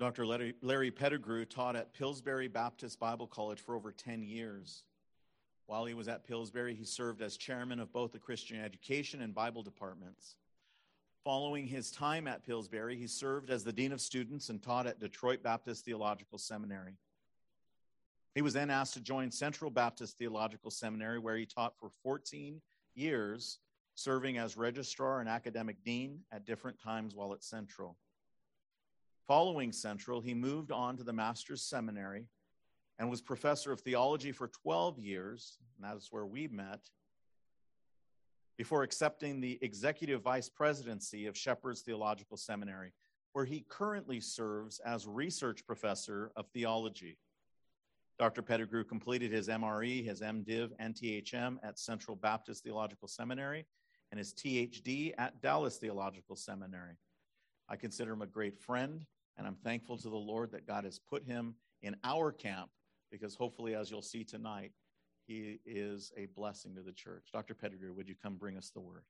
Dr. Larry, Pettigrew taught at Pillsbury Baptist Bible College for over 10 years. While he was at Pillsbury, he served as chairman of both the Christian education and Bible departments. Following his time at Pillsbury, he served as the dean of students and taught at Detroit Baptist Theological Seminary. He was then asked to join Central Baptist Theological Seminary, where he taught for 14 years, serving as registrar and academic dean at different times while at Central. Following Central, he moved on to the Master's Seminary and was professor of theology for 12 years, and that is where we met, before accepting the executive vice presidency of Shepherd's Theological Seminary, where he currently serves as research professor of theology. Dr. Pettigrew completed his MRE, his MDiv, and THM at Central Baptist Theological Seminary and his THD at Dallas Theological Seminary. I consider him a great friend, and I'm thankful to the Lord that God has put him in our camp because hopefully, as you'll see tonight, he is a blessing to the church. Dr. Pettigrew, would you come bring us the word?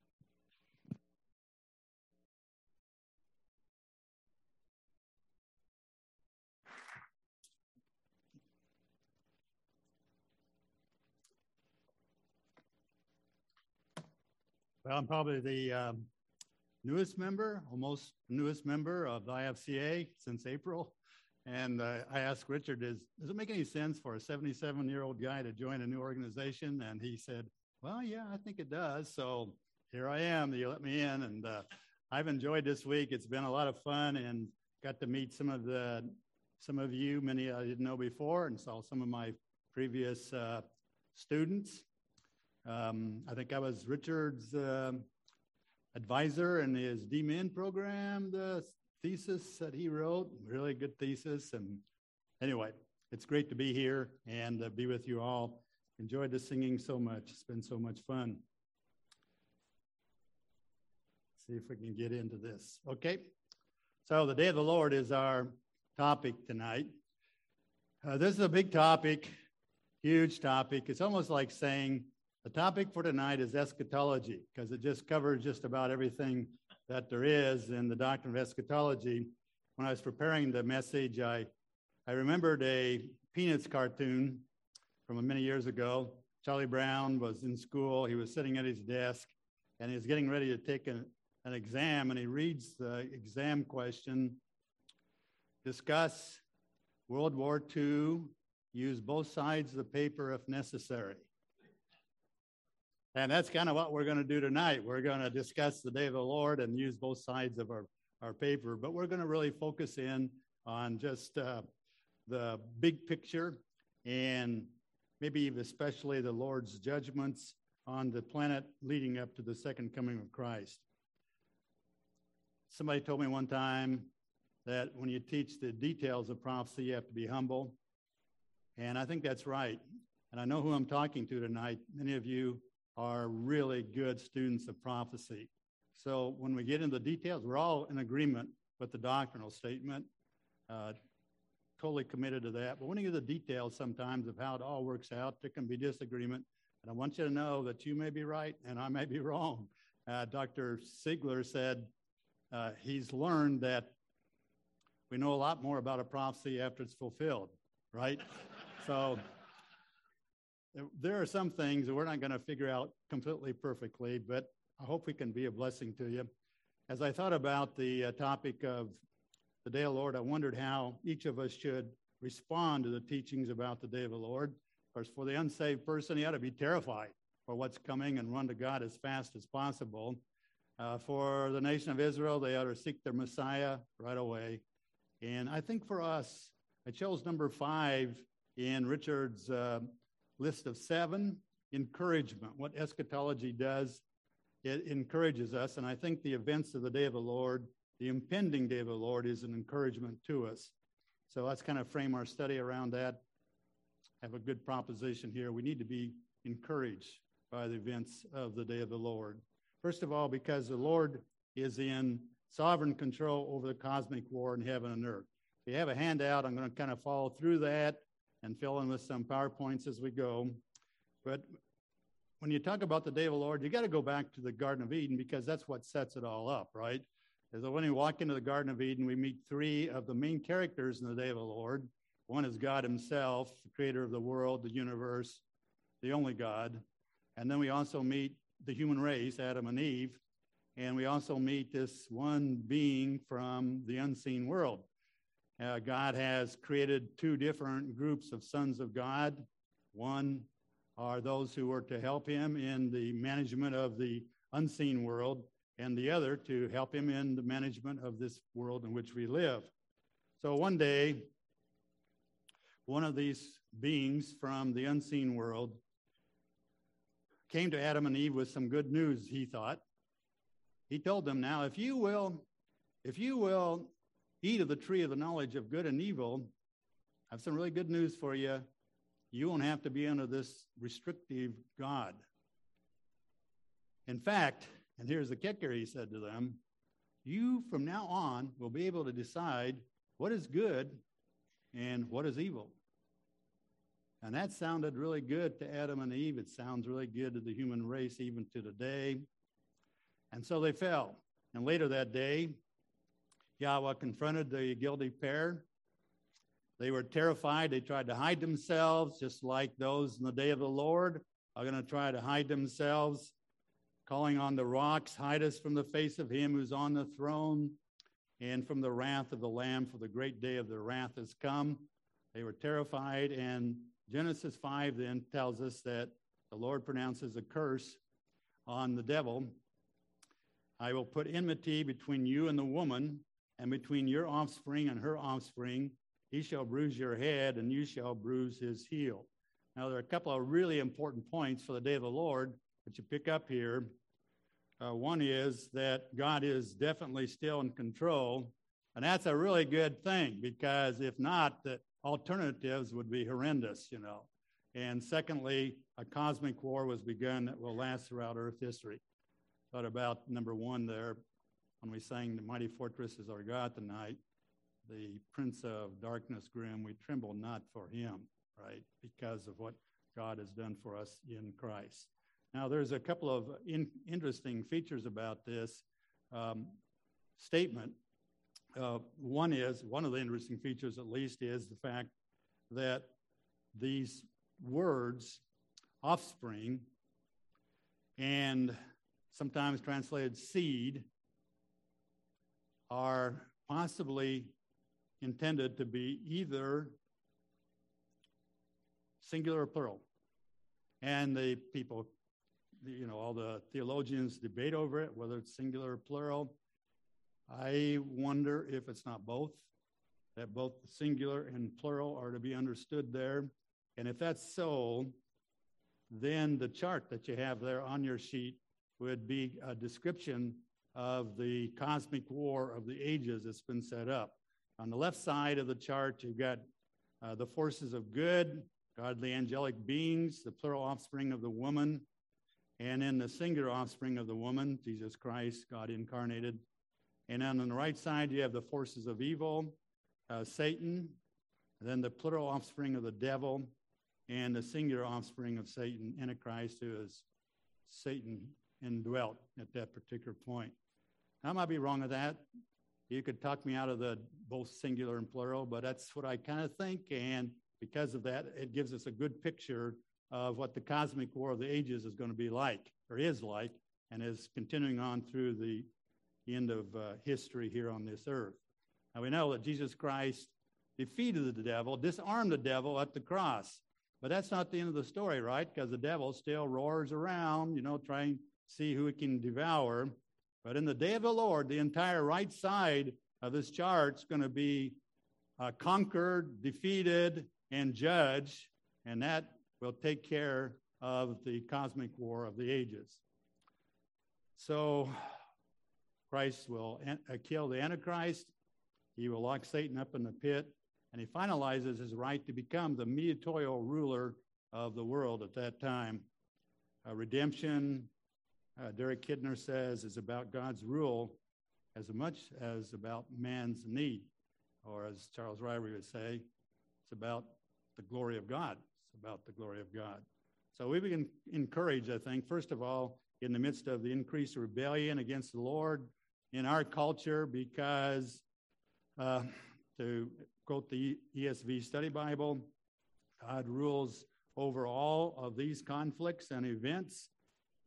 Well, I'm probably the um, newest member, almost newest member of the IFCA since April. And uh, I asked Richard, does, does it make any sense for a 77 year old guy to join a new organization? And he said, Well, yeah, I think it does. So here I am. You let me in. And uh, I've enjoyed this week. It's been a lot of fun and got to meet some of the some of you, many I didn't know before, and saw some of my previous uh, students. Um, I think I was Richard's uh, advisor in his DMin program, the thesis that he wrote, really good thesis. And anyway, it's great to be here and uh, be with you all. Enjoyed the singing so much. It's been so much fun. See if we can get into this. Okay. So, the day of the Lord is our topic tonight. Uh, this is a big topic, huge topic. It's almost like saying, the topic for tonight is eschatology because it just covers just about everything that there is in the doctrine of eschatology. When I was preparing the message, I, I remembered a Peanuts cartoon from many years ago. Charlie Brown was in school, he was sitting at his desk, and he was getting ready to take an, an exam, and he reads the exam question Discuss World War II, use both sides of the paper if necessary. And that's kind of what we're going to do tonight. We're going to discuss the day of the Lord and use both sides of our, our paper, but we're going to really focus in on just uh, the big picture and maybe especially the Lord's judgments on the planet leading up to the second coming of Christ. Somebody told me one time that when you teach the details of prophecy, you have to be humble. And I think that's right. And I know who I'm talking to tonight. Many of you are really good students of prophecy. So when we get into the details, we're all in agreement with the doctrinal statement, uh, totally committed to that. But when you get the details sometimes of how it all works out, there can be disagreement. And I want you to know that you may be right and I may be wrong. Uh, Dr. Sigler said uh, he's learned that we know a lot more about a prophecy after it's fulfilled, right? so there are some things that we're not going to figure out completely perfectly, but I hope we can be a blessing to you. As I thought about the uh, topic of the day of the Lord, I wondered how each of us should respond to the teachings about the day of the Lord. Of course, for the unsaved person, he ought to be terrified for what's coming and run to God as fast as possible. Uh, for the nation of Israel, they ought to seek their Messiah right away. And I think for us, I chose number five in Richard's uh, list of seven encouragement. What eschatology does, it encourages us. And I think the events of the day of the Lord, the impending day of the Lord, is an encouragement to us. So let's kind of frame our study around that. Have a good proposition here. We need to be encouraged by the events of the day of the Lord. First of all, because the Lord is in sovereign control over the cosmic war in heaven and earth. If you have a handout, I'm going to kind of follow through that and fill in with some PowerPoints as we go. But when you talk about the day of the Lord, you got to go back to the Garden of Eden because that's what sets it all up, right? As when we walk into the Garden of Eden, we meet three of the main characters in the day of the Lord. One is God Himself, the creator of the world, the universe, the only God. And then we also meet the human race, Adam and Eve. And we also meet this one being from the unseen world. Uh, God has created two different groups of sons of God. One are those who are to help him in the management of the unseen world, and the other to help him in the management of this world in which we live. So one day, one of these beings from the unseen world came to Adam and Eve with some good news, he thought. He told them, Now, if you will, if you will eat of the tree of the knowledge of good and evil, I have some really good news for you. You won't have to be under this restrictive God. In fact, and here's the kicker, he said to them, you from now on will be able to decide what is good and what is evil. And that sounded really good to Adam and Eve. It sounds really good to the human race even to today. And so they fell. And later that day, Yahweh confronted the guilty pair. They were terrified. They tried to hide themselves, just like those in the day of the Lord are going to try to hide themselves, calling on the rocks, hide us from the face of him who's on the throne and from the wrath of the Lamb, for the great day of their wrath has come. They were terrified, and Genesis 5 then tells us that the Lord pronounces a curse on the devil. I will put enmity between you and the woman, and between your offspring and her offspring. He shall bruise your head, and you shall bruise his heel. Now, there are a couple of really important points for the day of the Lord that you pick up here. Uh, one is that God is definitely still in control, and that's a really good thing because if not, that alternatives would be horrendous, you know. And secondly, a cosmic war was begun that will last throughout Earth history. Thought about number one there when we sang The Mighty Fortress is Our God tonight, the Prince of Darkness grim, we tremble not for him, right? Because of what God has done for us in Christ. Now, there's a couple of in, interesting features about this um, statement uh, one is, one of the interesting features at least, is the fact that these words, offspring, and sometimes translated seed, are possibly intended to be either singular or plural. And the people, you know, all the theologians debate over it, whether it's singular or plural. I wonder if it's not both, that both singular and plural are to be understood there. And if that's so, then the chart that you have there on your sheet would be a description of the cosmic war of the ages that's been set up. On the left side of the chart, you've got uh, the forces of good, godly angelic beings, the plural offspring of the woman, and in the singular offspring of the woman, Jesus Christ, God incarnated, and then on the right side, you have the forces of evil, uh, Satan, then the plural offspring of the devil, and the singular offspring of Satan, Antichrist, who is Satan indwelt at that particular point. I might be wrong with that. You could talk me out of the both singular and plural, but that's what I kind of think. And because of that, it gives us a good picture of what the cosmic war of the ages is going to be like, or is like, and is continuing on through the end of uh, history here on this earth. Now we know that Jesus Christ defeated the devil, disarmed the devil at the cross. But that's not the end of the story, right? Because the devil still roars around, you know, trying to see who he can devour. But in the day of the Lord, the entire right side of this chart is going to be uh, conquered, defeated, and judged, and that will take care of the cosmic war of the ages. So Christ will an- uh, kill the Antichrist. He will lock Satan up in the pit, and he finalizes his right to become the mediatorial ruler of the world at that time. Uh, redemption, uh, Derek Kidner says, is about God's rule as much as about man's need, or as Charles Ryrie would say, it's about the glory of God. It's about the glory of God. So we begin encourage, I think, first of all, in the midst of the increased rebellion against the Lord, in our culture because, uh, to quote the ESV Study Bible, God rules over all of these conflicts and events.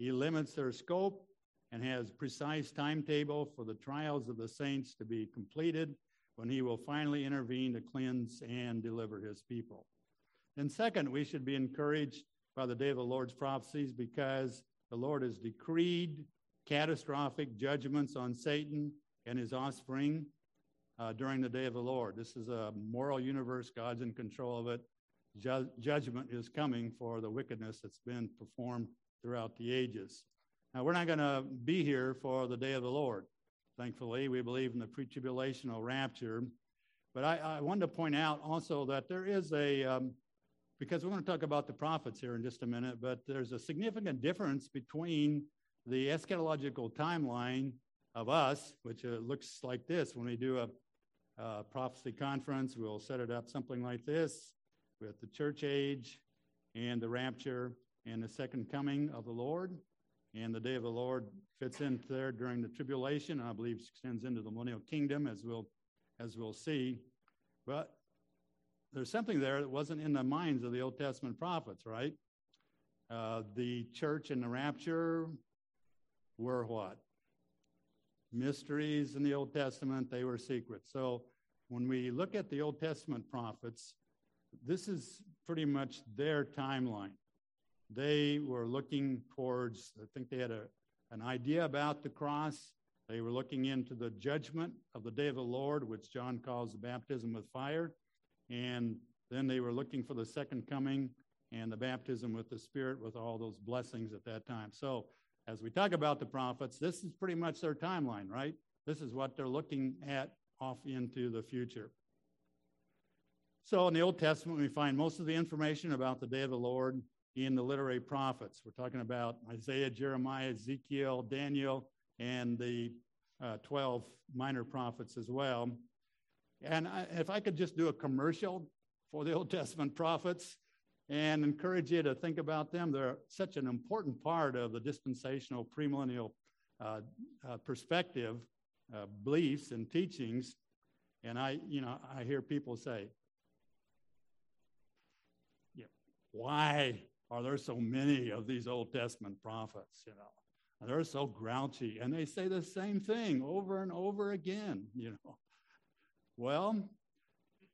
He limits their scope and has precise timetable for the trials of the saints to be completed when he will finally intervene to cleanse and deliver his people. And second, we should be encouraged by the day of the Lord's prophecies because the Lord has decreed catastrophic judgments on Satan and his offspring uh, during the day of the Lord. This is a moral universe, God's in control of it. Ju- judgment is coming for the wickedness that's been performed throughout the ages. Now, we're not going to be here for the day of the Lord. Thankfully, we believe in the pre tribulational rapture. But I, I, wanted to point out also that there is a, um, because we're going to talk about the prophets here in just a minute, but there's a significant difference between the eschatological timeline of us, which uh, looks like this when we do a, a prophecy conference, we'll set it up something like this with the church age and the rapture and the second coming of the Lord. And the day of the Lord fits in there during the tribulation. and I believe extends into the millennial kingdom, as we'll as we'll see. But there's something there that wasn't in the minds of the Old Testament prophets, right? Uh, the church and the rapture were what? Mysteries in the Old Testament, they were secret. So when we look at the Old Testament prophets, this is pretty much their timeline. They were looking towards, I think they had a, an idea about the cross. They were looking into the judgment of the day of the Lord, which John calls the baptism with fire. And then they were looking for the second coming and the baptism with the Spirit with all those blessings at that time. So, as we talk about the prophets, this is pretty much their timeline, right? This is what they're looking at off into the future. So, in the Old Testament, we find most of the information about the day of the Lord in the literary prophets. We're talking about Isaiah, Jeremiah, Ezekiel, Daniel, and the uh, 12 minor prophets as well. And I, if I could just do a commercial for the Old Testament prophets and encourage you to think about them, they're such an important part of the dispensational premillennial uh, uh, perspective, uh, beliefs, and teachings. And I, you know, I hear people say, yeah, why are there so many of these Old Testament prophets? You know, they're so grouchy, and they say the same thing over and over again. You know, well,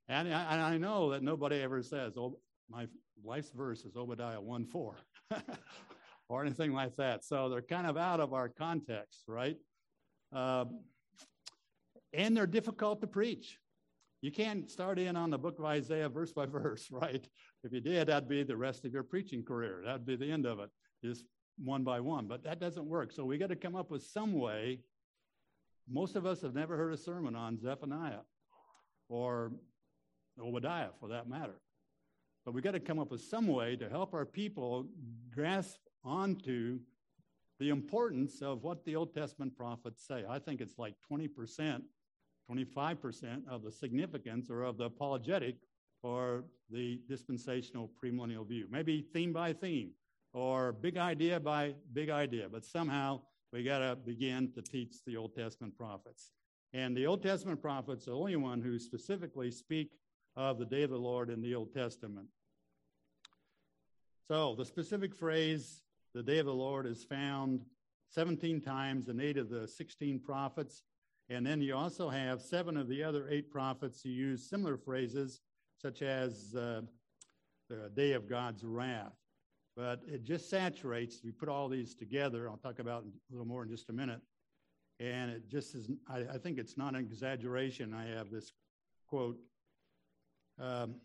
and I, and I know that nobody ever says, "Oh, my life's verse is Obadiah one four, or anything like that. So they're kind of out of our context, right? Um, and they're difficult to preach. You can't start in on the book of Isaiah verse by verse, right? If you did, that'd be the rest of your preaching career. That'd be the end of it, just one by one. But that doesn't work. So we got to come up with some way. Most of us have never heard a sermon on Zephaniah or Obadiah for that matter. But we got to come up with some way to help our people grasp onto the importance of what the Old Testament prophets say. I think it's like 20%, 25% of the significance or of the apologetic or the dispensational premillennial view. Maybe theme by theme or big idea by big idea, but somehow we got to begin to teach the Old Testament prophets. And the Old Testament prophets are the only one who specifically speak of the day of the Lord in the Old Testament. So the specific phrase, the day of the Lord, is found 17 times in eight of the 16 prophets. And then you also have seven of the other eight prophets who use similar phrases such as uh, the day of God's wrath. But it just saturates, we put all these together, I'll talk about a little more in just a minute. And it just is, I, I think it's not an exaggeration. I have this quote um,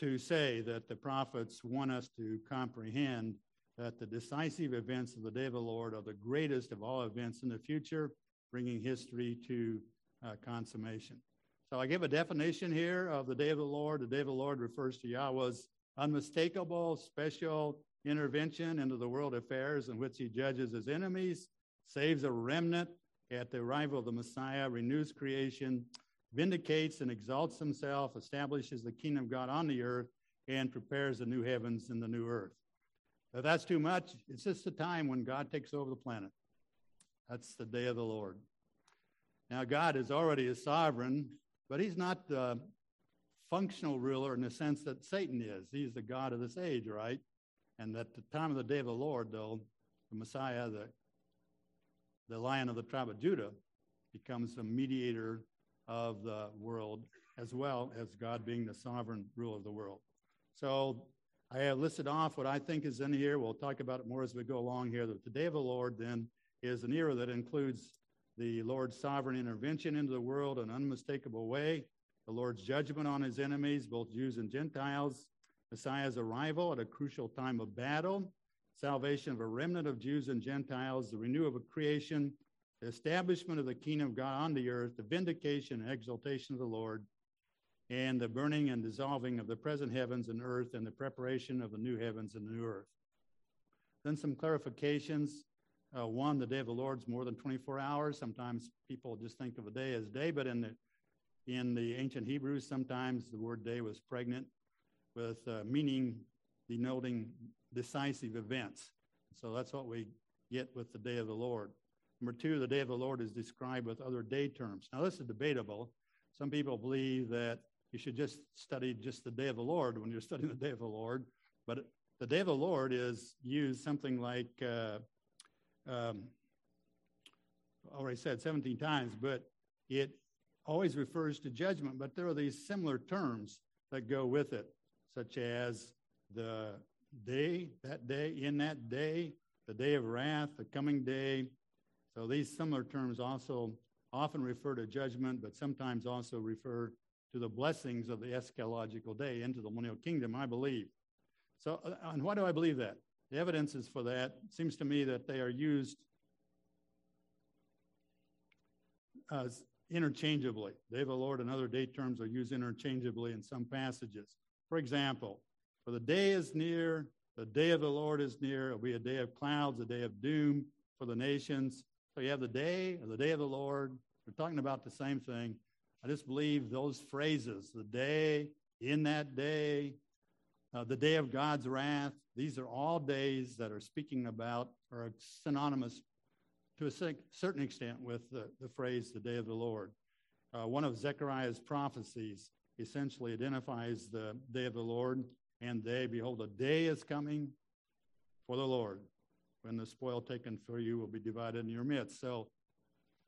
to say that the prophets want us to comprehend that the decisive events of the day of the Lord are the greatest of all events in the future, bringing history to uh, consummation. So I give a definition here of the day of the Lord. The day of the Lord refers to Yahweh's unmistakable special intervention into the world affairs in which he judges his enemies, saves a remnant at the arrival of the Messiah, renews creation, vindicates and exalts himself, establishes the kingdom of God on the earth, and prepares the new heavens and the new earth. If that's too much, it's just a time when God takes over the planet. That's the day of the Lord. Now, God is already a sovereign, but he's not the functional ruler in the sense that Satan is. He's the God of this age, right? And at the time of the day of the Lord, though, the Messiah, the, the lion of the tribe of Judah, becomes the mediator of the world as well as God being the sovereign ruler of the world. So I have listed off what I think is in here. We'll talk about it more as we go along here. The day of the Lord then is an era that includes the Lord's sovereign intervention into the world in an unmistakable way, the Lord's judgment on his enemies, both Jews and Gentiles, Messiah's arrival at a crucial time of battle, salvation of a remnant of Jews and Gentiles, the renewal of creation, the establishment of the kingdom of God on the earth, the vindication and exaltation of the Lord, and the burning and dissolving of the present heavens and earth, and the preparation of the new heavens and new earth. Then some clarifications. Uh, one, the day of the Lord is more than 24 hours. Sometimes people just think of a day as day, but in the in the ancient Hebrews, sometimes the word day was pregnant with uh, meaning denoting decisive events. So that's what we get with the day of the Lord. Number two, the day of the Lord is described with other day terms. Now, this is debatable. Some people believe that you should just study just the day of the Lord when you're studying the day of the Lord. But the day of the Lord is used something like, uh, um, already said 17 times, but it always refers to judgment. But there are these similar terms that go with it, such as the day, that day, in that day, the day of wrath, the coming day. So these similar terms also often refer to judgment, but sometimes also refer to the blessings of the eschatological day into the millennial kingdom, I believe. So, uh, and why do I believe that? The evidence is for that. Seems to me that they are used as interchangeably. Day of the Lord and other date terms are used interchangeably in some passages. For example, for the day is near, the day of the Lord is near. It'll be a day of clouds, a day of doom for the nations. So you have the day or the day of the Lord. We're talking about the same thing. I just believe those phrases, the day, in that day, uh, the day of God's wrath, these are all days that are speaking about or synonymous to a certain extent with the, the phrase the day of the Lord. Uh, one of Zechariah's prophecies essentially identifies the day of the Lord and they, behold, a day is coming for the Lord when the spoil taken for you will be divided in your midst. So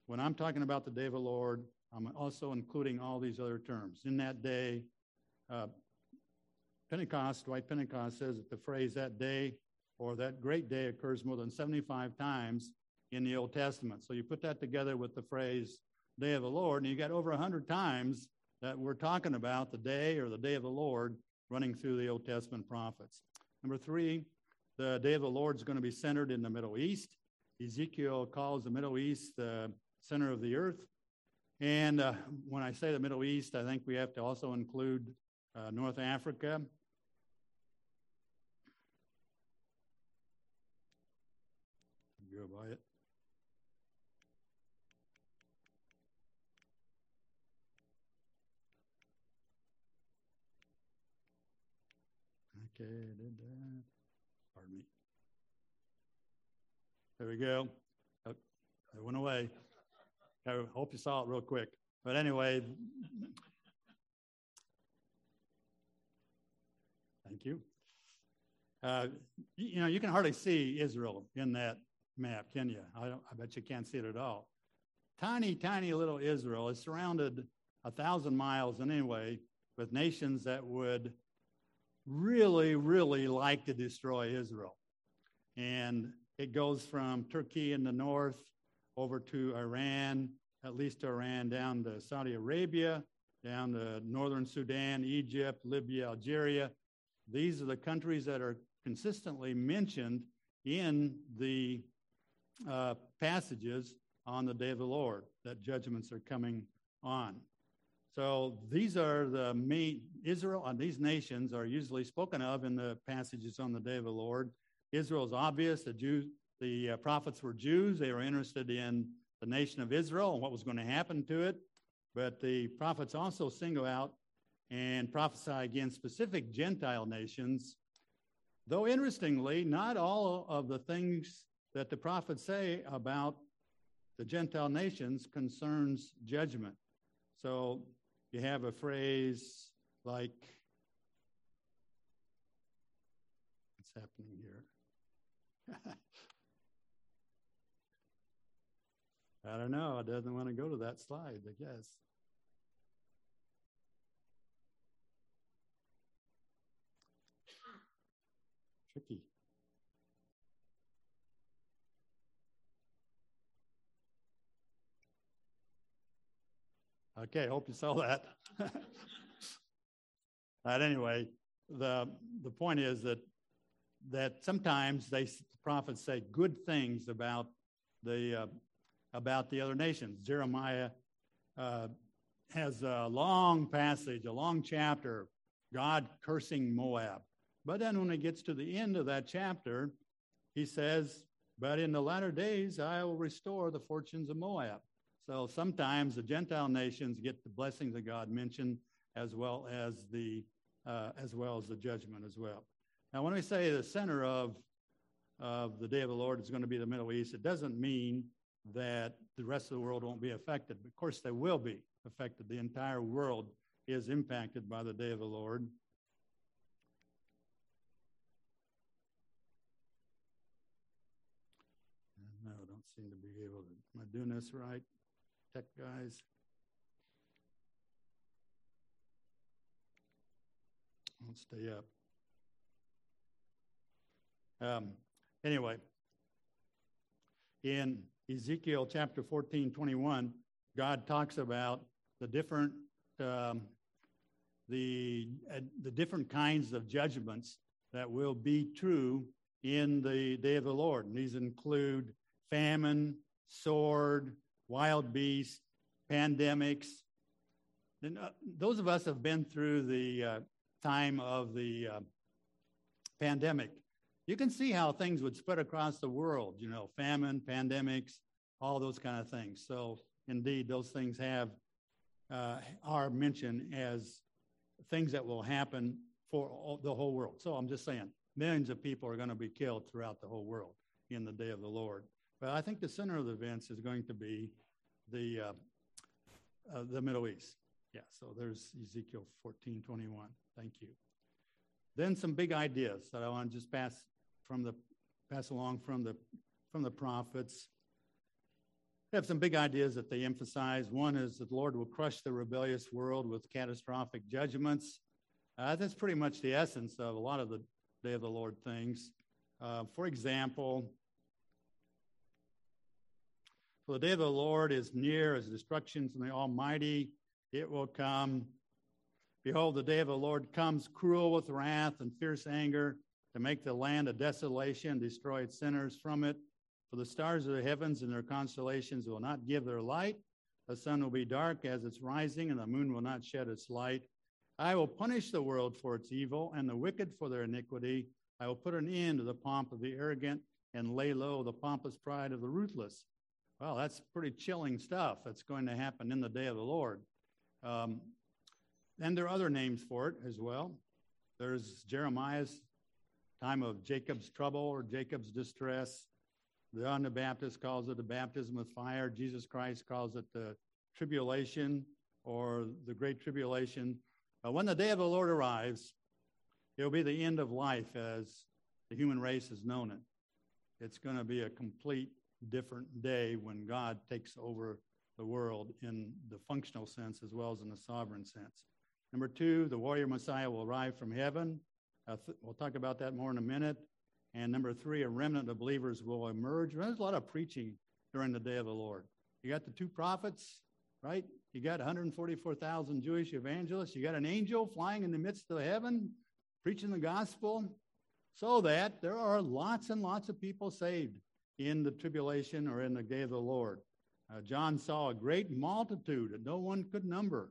when I'm talking about the day of the Lord, I'm also including all these other terms. In that day, uh, Pentecost, Dwight Pentecost says that the phrase that day or that great day occurs more than 75 times in the Old Testament. So you put that together with the phrase day of the Lord, and you got over 100 times that we're talking about the day or the day of the Lord running through the Old Testament prophets. Number three, the day of the Lord is going to be centered in the Middle East. Ezekiel calls the Middle East the center of the earth. And uh, when I say the Middle East, I think we have to also include uh, North Africa. Go by it. Okay, I did that. Pardon me. There we go. Oh, it went away. I hope you saw it real quick. But anyway, thank you. Uh, you know, you can hardly see Israel in that map, can you? I, I bet you can't see it at all. Tiny, tiny little Israel is surrounded a thousand miles anyway with nations that would really, really like to destroy Israel. And it goes from Turkey in the north over to Iran, at least to Iran, down to Saudi Arabia, down to northern Sudan, Egypt, Libya, Algeria. These are the countries that are consistently mentioned in the uh, passages on the day of the Lord, that judgments are coming on. So these are the main Israel and these nations are usually spoken of in the passages on the day of the Lord. Israel is obvious. The Jews, the uh, prophets were Jews. They were interested in the nation of Israel and what was going to happen to it. But the prophets also single out and prophesy against specific Gentile nations. Though interestingly, not all of the things that the prophets say about the Gentile nations concerns judgment. So you have a phrase like, what's happening here? I don't know. It doesn't want to go to that slide, I guess. Tricky. Okay, hope you saw that. but anyway, the the point is that that sometimes they the prophets say good things about the uh, about the other nations. Jeremiah uh, has a long passage, a long chapter, God cursing Moab. But then when it gets to the end of that chapter, he says, But in the latter days I will restore the fortunes of Moab. So sometimes the Gentile nations get the blessings of God mentioned as well as the uh, as well as the judgment as well. Now, when we say the center of of the day of the Lord is going to be the Middle East, it doesn't mean that the rest of the world won't be affected. Of course, they will be affected. The entire world is impacted by the day of the Lord. No, I don't seem to be able to. Am I doing this right? Tech guys. Won't stay up. Um, anyway, in Ezekiel chapter 14, 21, God talks about the different um, the uh, the different kinds of judgments that will be true in the day of the Lord. And these include famine, sword, wild beasts, pandemics. And, uh, those of us have been through the uh, time of the uh, pandemic. You can see how things would spread across the world, you know, famine, pandemics, all those kind of things. So, indeed, those things have uh, are mentioned as things that will happen for all, the whole world. So, I'm just saying, millions of people are going to be killed throughout the whole world in the day of the Lord. But I think the center of the events is going to be the uh, uh, the Middle East. Yeah, so there's Ezekiel 14, 21. Thank you. Then some big ideas that I want to just pass from the pass along from the from the prophets. They have some big ideas that they emphasize. One is that the Lord will crush the rebellious world with catastrophic judgments. Uh, that's pretty much the essence of a lot of the Day of the Lord things. Uh, for example, for the day of the Lord is near as destruction from the Almighty. It will come. Behold, the day of the Lord comes cruel with wrath and fierce anger to make the land a desolation, destroy its sinners from it. For the stars of the heavens and their constellations will not give their light. The sun will be dark as it's rising, and the moon will not shed its light. I will punish the world for its evil and the wicked for their iniquity. I will put an end to the pomp of the arrogant and lay low the pompous pride of the ruthless. Well, that's pretty chilling stuff that's going to happen in the day of the Lord. Um, and there are other names for it as well. There's Jeremiah's time of Jacob's trouble or Jacob's distress. John the Baptist calls it the baptism of fire. Jesus Christ calls it the tribulation or the great tribulation. Uh, when the day of the Lord arrives, it'll be the end of life as the human race has known it. It's going to be a complete different day when God takes over the world in the functional sense as well as in the sovereign sense. Number two, the warrior Messiah will arrive from heaven. Uh, th- we'll talk about that more in a minute. And number three, a remnant of believers will emerge. There's a lot of preaching during the day of the Lord. You got the two prophets, right? You got 144,000 Jewish evangelists. You got an angel flying in the midst of heaven, preaching the gospel, so that there are lots and lots of people saved in the tribulation or in the day of the Lord. Uh, John saw a great multitude that no one could number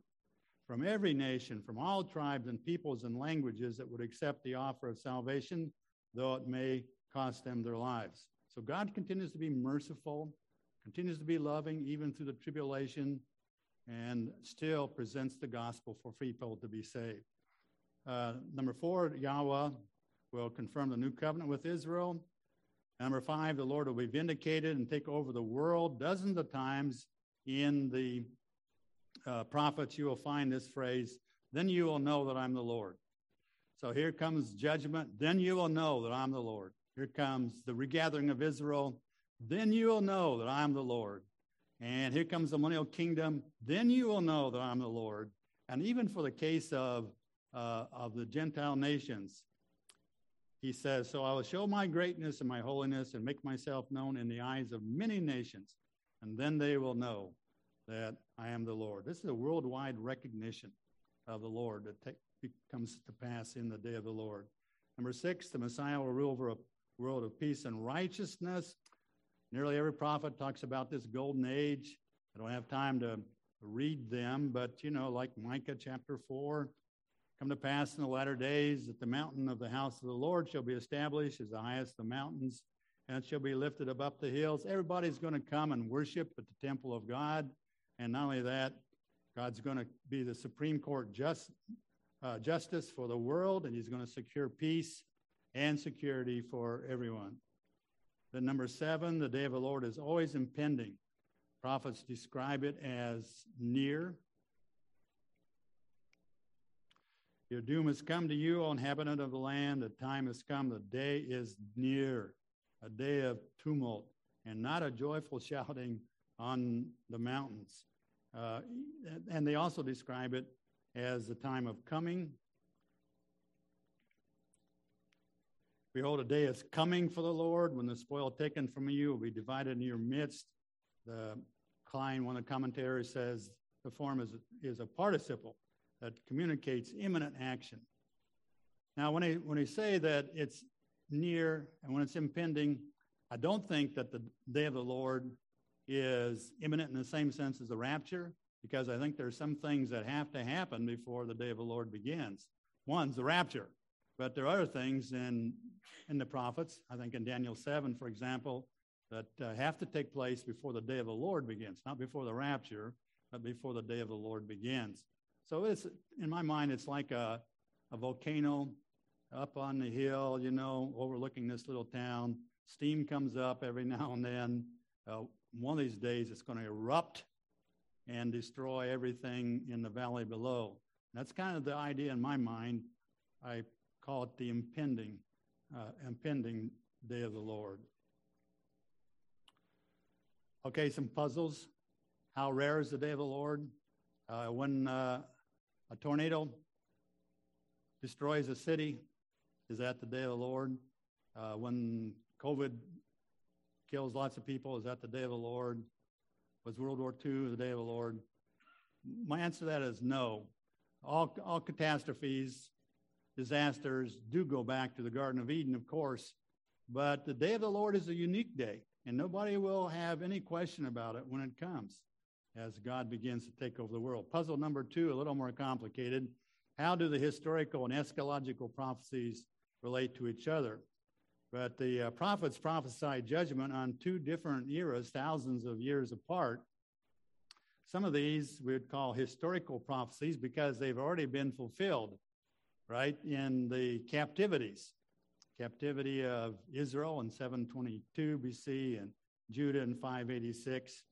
from every nation, from all tribes and peoples and languages that would accept the offer of salvation, though it may cost them their lives. So God continues to be merciful, continues to be loving even through the tribulation, and still presents the gospel for people to be saved. Uh, number four, Yahweh will confirm the new covenant with Israel Number five, the Lord will be vindicated and take over the world. Dozens of times in the uh, prophets, you will find this phrase, then you will know that I'm the Lord. So here comes judgment. Then you will know that I'm the Lord. Here comes the regathering of Israel. Then you will know that I'm the Lord. And here comes the millennial kingdom. Then you will know that I'm the Lord. And even for the case of, uh, of the Gentile nations, he says, So I will show my greatness and my holiness and make myself known in the eyes of many nations. And then they will know that I am the Lord. This is a worldwide recognition of the Lord that take, comes to pass in the day of the Lord. Number six, the Messiah will rule over a world of peace and righteousness. Nearly every prophet talks about this golden age. I don't have time to read them, but you know, like Micah chapter 4, come to pass in the latter days that the mountain of the house of the Lord shall be established as the highest of the mountains, and it shall be lifted above the hills. Everybody's going to come and worship at the temple of God. And not only that, God's going to be the Supreme Court just, uh, justice for the world, and He's going to secure peace and security for everyone. Then, number seven, the day of the Lord is always impending. Prophets describe it as near. Your doom has come to you, O inhabitant of the land. The time has come. The day is near, a day of tumult, and not a joyful shouting on the mountains. Uh, and they also describe it as the time of coming. Behold, a day is coming for the Lord when the spoil taken from you will be divided in your midst. The Klein, one of the commentaries, says the form is, is a participle that communicates imminent action. Now, when I, when I say that it's near and when it's impending, I don't think that the day of the Lord is imminent in the same sense as the rapture, because I think there's some things that have to happen before the day of the Lord begins. One's the rapture, but there are other things in, in the prophets, I think in Daniel 7, for example, that uh, have to take place before the day of the Lord begins, not before the rapture, but before the day of the Lord begins. So it's, in my mind, it's like a, a volcano up on the hill, you know, overlooking this little town. Steam comes up every now and then. Uh, one of these days it's going to erupt and destroy everything in the valley below. That's kind of the idea in my mind. I call it the impending, uh, impending day of the Lord. Okay, some puzzles. How rare is the day of the Lord? Uh, when uh, a tornado destroys a city, is that the day of the Lord? Uh, when COVID kills lots of people. Is that the day of the Lord? Was World War II the day of the Lord? My answer to that is no. All, all catastrophes, disasters do go back to the Garden of Eden, of course, but the day of the Lord is a unique day, and nobody will have any question about it when it comes as God begins to take over the world. Puzzle number two, a little more complicated. How do the historical and eschatological prophecies relate to each other? But the uh, prophets prophesied judgment on two different eras, thousands of years apart. Some of these we would call historical prophecies because they've already been fulfilled, right, in the captivities. Captivity of Israel in 722 BC and Judah in 586.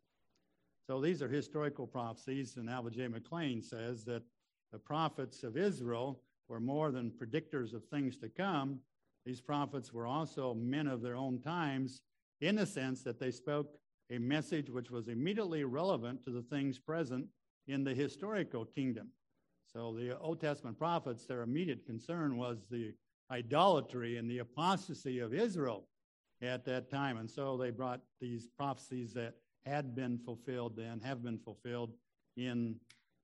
So these are historical prophecies, and Alva J. McClain says that the prophets of Israel were more than predictors of things to come, these prophets were also men of their own times in the sense that they spoke a message which was immediately relevant to the things present in the historical kingdom. So the Old Testament prophets, their immediate concern was the idolatry and the apostasy of Israel at that time. And so they brought these prophecies that had been fulfilled then, have been fulfilled in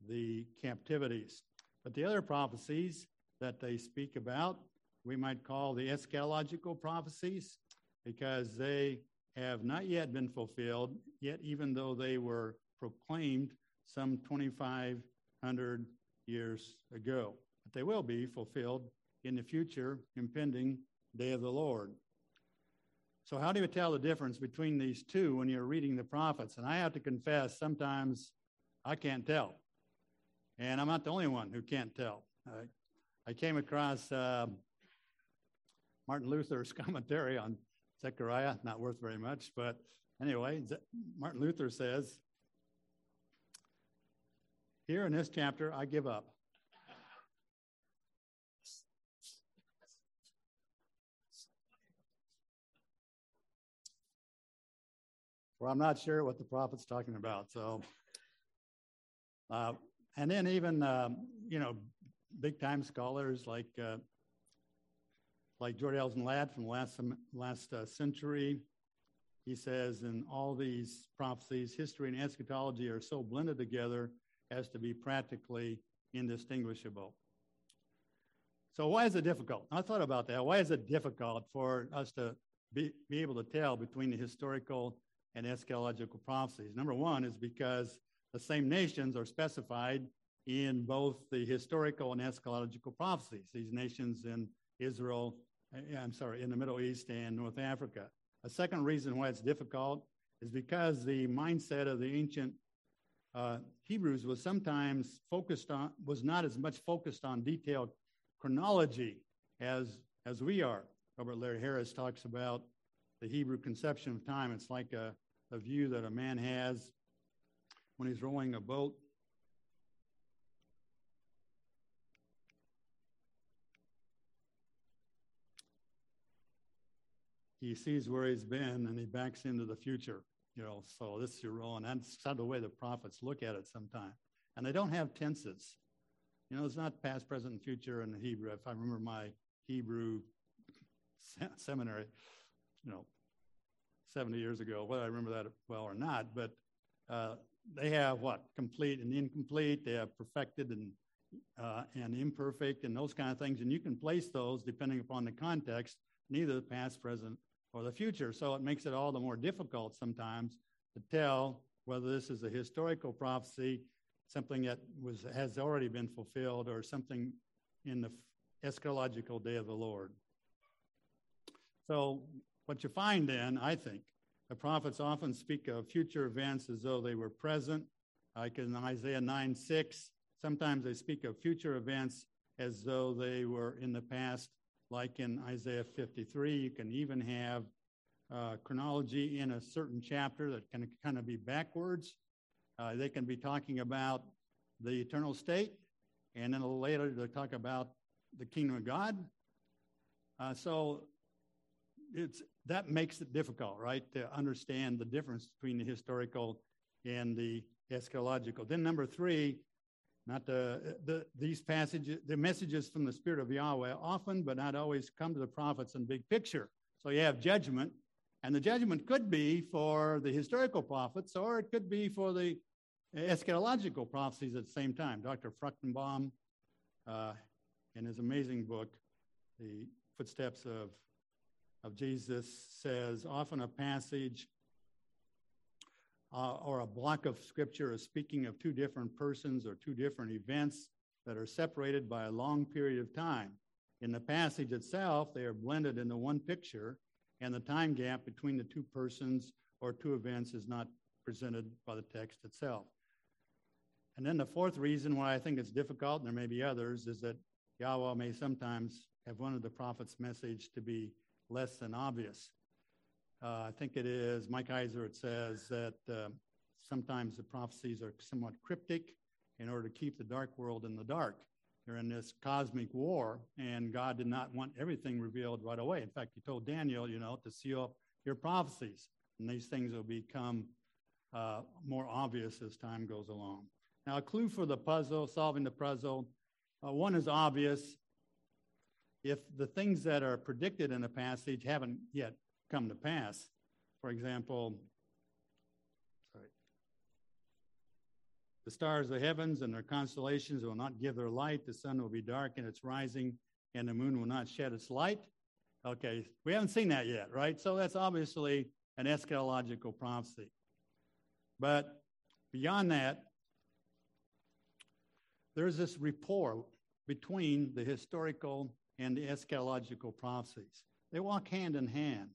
the captivities. But the other prophecies that they speak about we might call the eschatological prophecies because they have not yet been fulfilled, yet, even though they were proclaimed some 2,500 years ago. But they will be fulfilled in the future, impending day of the Lord. So, how do you tell the difference between these two when you're reading the prophets? And I have to confess, sometimes I can't tell. And I'm not the only one who can't tell. I came across uh, Martin Luther's commentary on Zechariah, not worth very much, but anyway, Martin Luther says, Here in this chapter, I give up. Well, I'm not sure what the prophet's talking about. So, uh, and then even um, you know, big time scholars like uh, like George Eldon Ladd from last last uh, century. He says, in all these prophecies, history and eschatology are so blended together as to be practically indistinguishable. So, why is it difficult? I thought about that. Why is it difficult for us to be, be able to tell between the historical and eschatological prophecies. Number one is because the same nations are specified in both the historical and eschatological prophecies. These nations in Israel, eh, I'm sorry, in the Middle East and North Africa. A second reason why it's difficult is because the mindset of the ancient uh, Hebrews was sometimes focused on, was not as much focused on detailed chronology as, as we are. Robert Laird Harris talks about the Hebrew conception of time. It's like a, a view that a man has when he's rowing a boat. He sees where he's been and he backs into the future. You know, so this is your role, and that's kind of the way the prophets look at it sometimes. And they don't have tenses. You know, it's not past, present, and future in the Hebrew. If I remember my Hebrew seminary, you know, 70 years ago, whether I remember that well or not, but uh, they have what? Complete and incomplete. They have perfected and, uh, and imperfect and those kind of things. And you can place those depending upon the context, neither the past, present, or the future. So it makes it all the more difficult sometimes to tell whether this is a historical prophecy, something that was, has already been fulfilled, or something in the eschatological day of the Lord. So what you find then, I think, the prophets often speak of future events as though they were present, like in Isaiah 9 6. Sometimes they speak of future events as though they were in the past, like in Isaiah 53. You can even have uh, chronology in a certain chapter that can kind of be backwards. Uh, they can be talking about the eternal state, and then a little later they talk about the kingdom of God. Uh, so it's that makes it difficult, right, to understand the difference between the historical and the eschatological. Then number three, not the, the these passages, the messages from the Spirit of Yahweh often, but not always, come to the prophets in big picture. So you have judgment, and the judgment could be for the historical prophets, or it could be for the eschatological prophecies at the same time. Dr. Fruchtenbaum, uh, in his amazing book, The Footsteps of of Jesus says often a passage uh, or a block of scripture is speaking of two different persons or two different events that are separated by a long period of time. In the passage itself, they are blended into one picture, and the time gap between the two persons or two events is not presented by the text itself. And then the fourth reason why I think it's difficult, and there may be others, is that Yahweh may sometimes have wanted the prophet's message to be less than obvious. Uh, I think it is Mike Heiser. It says that uh, sometimes the prophecies are somewhat cryptic in order to keep the dark world in the dark. You're in this cosmic war, and God did not want everything revealed right away. In fact, He told Daniel, you know, to seal up your prophecies, and these things will become uh, more obvious as time goes along. Now, a clue for the puzzle, solving the puzzle. Uh, one is obvious if the things that are predicted in a passage haven't yet come to pass. For example, sorry, the stars of the heavens and their constellations will not give their light, the sun will be dark in its rising, and the moon will not shed its light. Okay, we haven't seen that yet, right? So that's obviously an eschatological prophecy. But beyond that, there's this rapport between the historical and the eschatological prophecies. They walk hand in hand.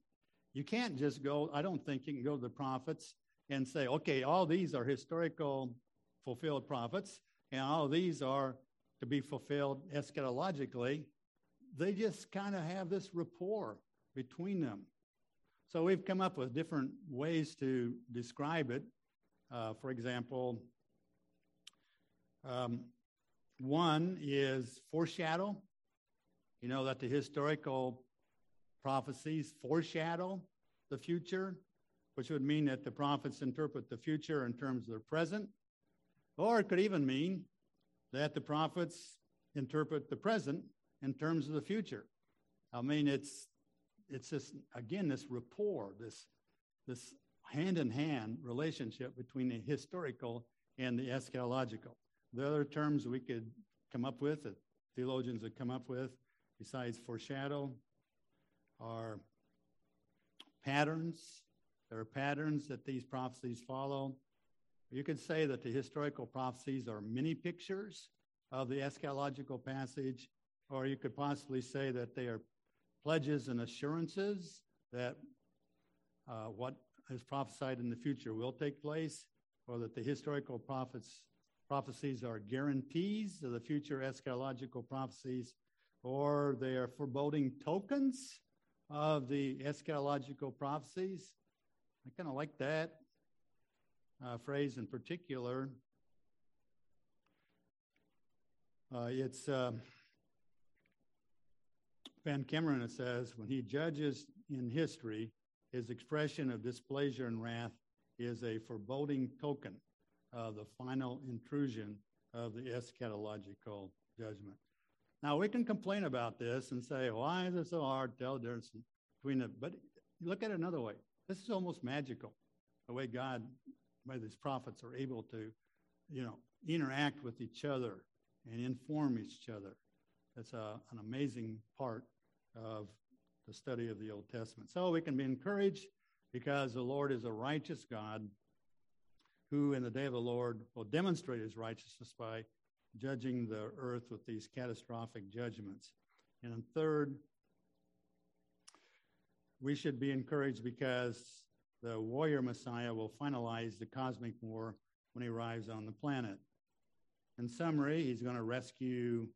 You can't just go, I don't think you can go to the prophets and say, okay, all these are historical fulfilled prophets, and all these are to be fulfilled eschatologically. They just kind of have this rapport between them. So we've come up with different ways to describe it. Uh, for example, um, one is foreshadow. You know that the historical prophecies foreshadow the future, which would mean that the prophets interpret the future in terms of the present. Or it could even mean that the prophets interpret the present in terms of the future. I mean, it's it's this again this rapport, this this hand in hand relationship between the historical and the eschatological. The other terms we could come up with that theologians have come up with, besides foreshadow, are patterns. There are patterns that these prophecies follow. You could say that the historical prophecies are mini pictures of the eschatological passage, or you could possibly say that they are pledges and assurances that uh, what is prophesied in the future will take place, or that the historical prophets prophecies are guarantees of the future eschatological prophecies, or they are foreboding tokens of the eschatological prophecies. I kind of like that uh, phrase in particular. Uh, it's uh, VanGemeren says when he judges in history, his expression of displeasure and wrath is a foreboding token of the final intrusion of the eschatological judgment. Now, we can complain about this and say, why is it so hard to tell the difference between it? But look at it another way. This is almost magical, the way God, by these prophets, are able to, you know, interact with each other and inform each other. That's a, an amazing part of the study of the Old Testament. So we can be encouraged because the Lord is a righteous God who in the day of the Lord will demonstrate his righteousness by judging the earth with these catastrophic judgments. And third, we should be encouraged because the warrior Messiah will finalize the cosmic war when he arrives on the planet. In summary, he's going to rescue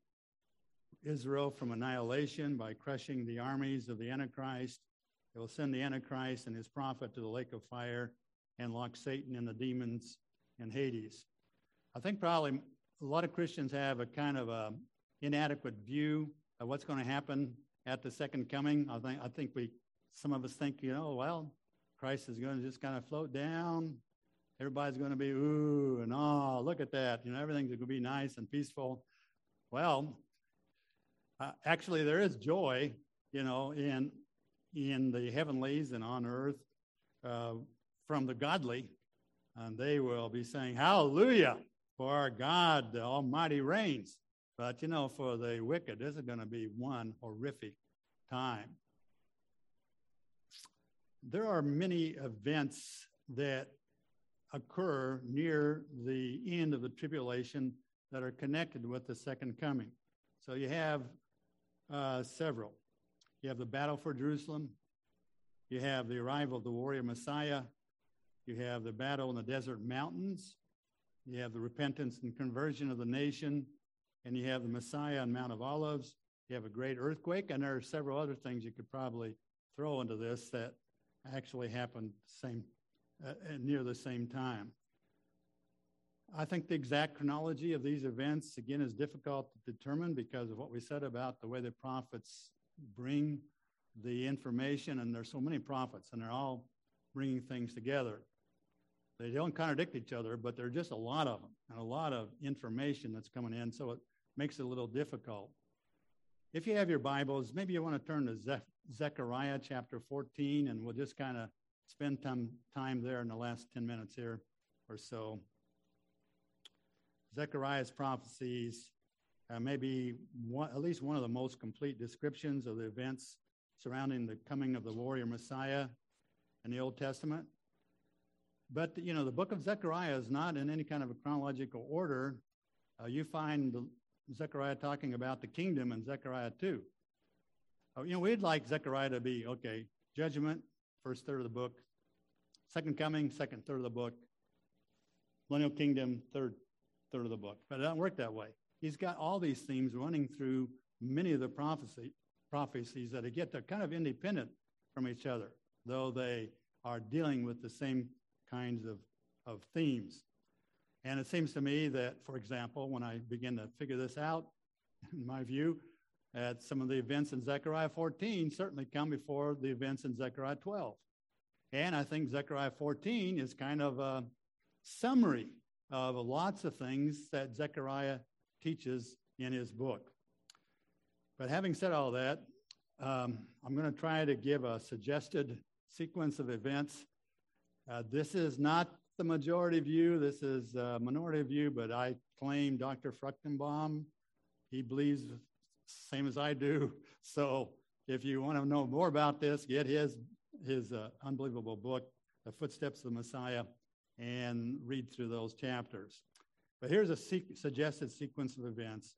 Israel from annihilation by crushing the armies of the Antichrist. He will send the Antichrist and his prophet to the lake of fire and lock Satan and the demons in Hades. I think probably a lot of Christians have a kind of a inadequate view of what's going to happen at the second coming. I think I think we some of us think, you know, well, Christ is going to just kind of float down. Everybody's going to be ooh and oh, look at that. You know, everything's going to be nice and peaceful. Well, uh, actually, there is joy, you know, in in the heavenlies and on earth. Uh, from the godly, and they will be saying, Hallelujah, for our God, the Almighty reigns. But you know, for the wicked, this is going to be one horrific time. There are many events that occur near the end of the tribulation that are connected with the second coming. So you have uh, several. You have the battle for Jerusalem. You have the arrival of the warrior Messiah. You have the battle in the desert mountains. You have the repentance and conversion of the nation. And you have the Messiah on Mount of Olives. You have a great earthquake. And there are several other things you could probably throw into this that actually happened same, uh, near the same time. I think the exact chronology of these events, again, is difficult to determine because of what we said about the way the prophets bring the information. And there's so many prophets, and they're all bringing things together. They don't contradict each other, but there are just a lot of them and a lot of information that's coming in, so it makes it a little difficult. If you have your Bibles, maybe you want to turn to Ze- Zechariah chapter 14, and we'll just kind of spend some time there in the last 10 minutes here or so. Zechariah's prophecies uh, maybe one, at least one of the most complete descriptions of the events surrounding the coming of the warrior Messiah in the Old Testament. But, you know, the book of Zechariah is not in any kind of a chronological order. Uh, you find the, Zechariah talking about the kingdom in Zechariah 2. Uh, you know, we'd like Zechariah to be, okay, judgment, first third of the book, second coming, second third of the book, millennial kingdom, third third of the book. But it doesn't work that way. He's got all these themes running through many of the prophecy, prophecies that get they're kind of independent from each other. though they are dealing with the same kinds of, of themes. And it seems to me that, for example, when I begin to figure this out, in my view, that some of the events in Zechariah 14 certainly come before the events in Zechariah 12. And I think Zechariah 14 is kind of a summary of lots of things that Zechariah teaches in his book. But having said all that, um, I'm going to try to give a suggested sequence of events. Uh, this is not the majority view, this is a minority view, but I claim Dr. Fruchtenbaum. He believes same as I do. So if you want to know more about this, get his his uh, unbelievable book, The Footsteps of the Messiah, and read through those chapters. But here's a se- suggested sequence of events.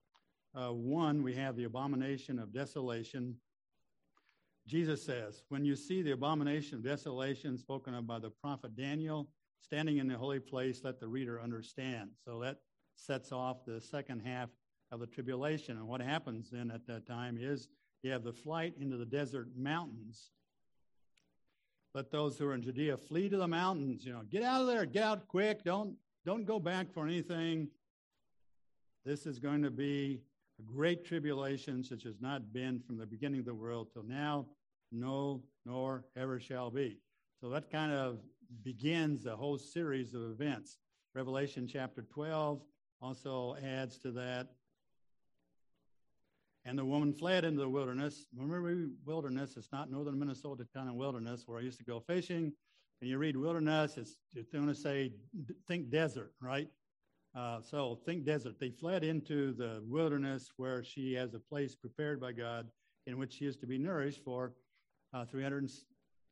Uh, one, we have the abomination of desolation. Jesus says, When you see the abomination of desolation spoken of by the prophet Daniel standing in the holy place, let the reader understand. So that sets off the second half of the tribulation. And what happens then at that time is you have the flight into the desert mountains. Let those who are in Judea flee to the mountains. You know, get out of there, get out quick. Don't don't go back for anything. This is going to be a great tribulation such as not been from the beginning of the world till now, no, nor ever shall be. So that kind of begins a whole series of events. Revelation chapter 12 also adds to that. And the woman fled into the wilderness. Remember, wilderness, it's not northern Minnesota kind of wilderness where I used to go fishing. And you read wilderness, it's, it's going to say, think desert, right? Uh, so think desert. They fled into the wilderness where she has a place prepared by God in which she is to be nourished for uh, 300,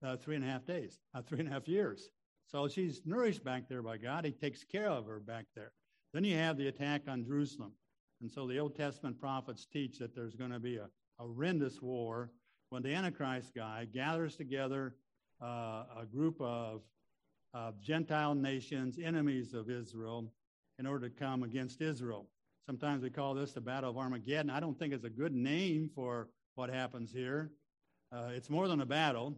uh, three and a half days, uh, three and a half years. So she's nourished back there by God. He takes care of her back there. Then you have the attack on Jerusalem. And so the Old Testament prophets teach that there's going to be a horrendous war when the Antichrist guy gathers together uh, a group of Gentile nations, enemies of Israel, in order to come against Israel. Sometimes we call this the Battle of Armageddon. I don't think it's a good name for what happens here. Uh, it's more than a battle,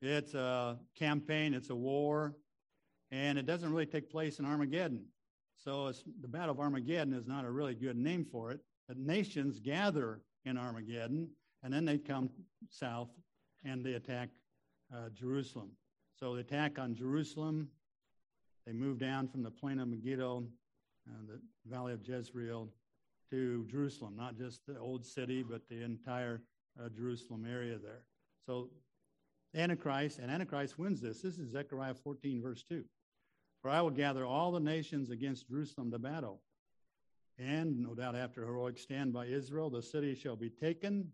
it's a campaign, it's a war, and it doesn't really take place in Armageddon. So the Battle of Armageddon is not a really good name for it. The nations gather in Armageddon, and then they come south and they attack uh, Jerusalem. So the attack on Jerusalem, they move down from the plain of Megiddo uh, the Valley of Jezreel to Jerusalem, not just the old city, but the entire uh, Jerusalem area there. So Antichrist, and Antichrist wins this. This is Zechariah 14, verse 2. For I will gather all the nations against Jerusalem to battle. And no doubt after a heroic stand by Israel, the city shall be taken,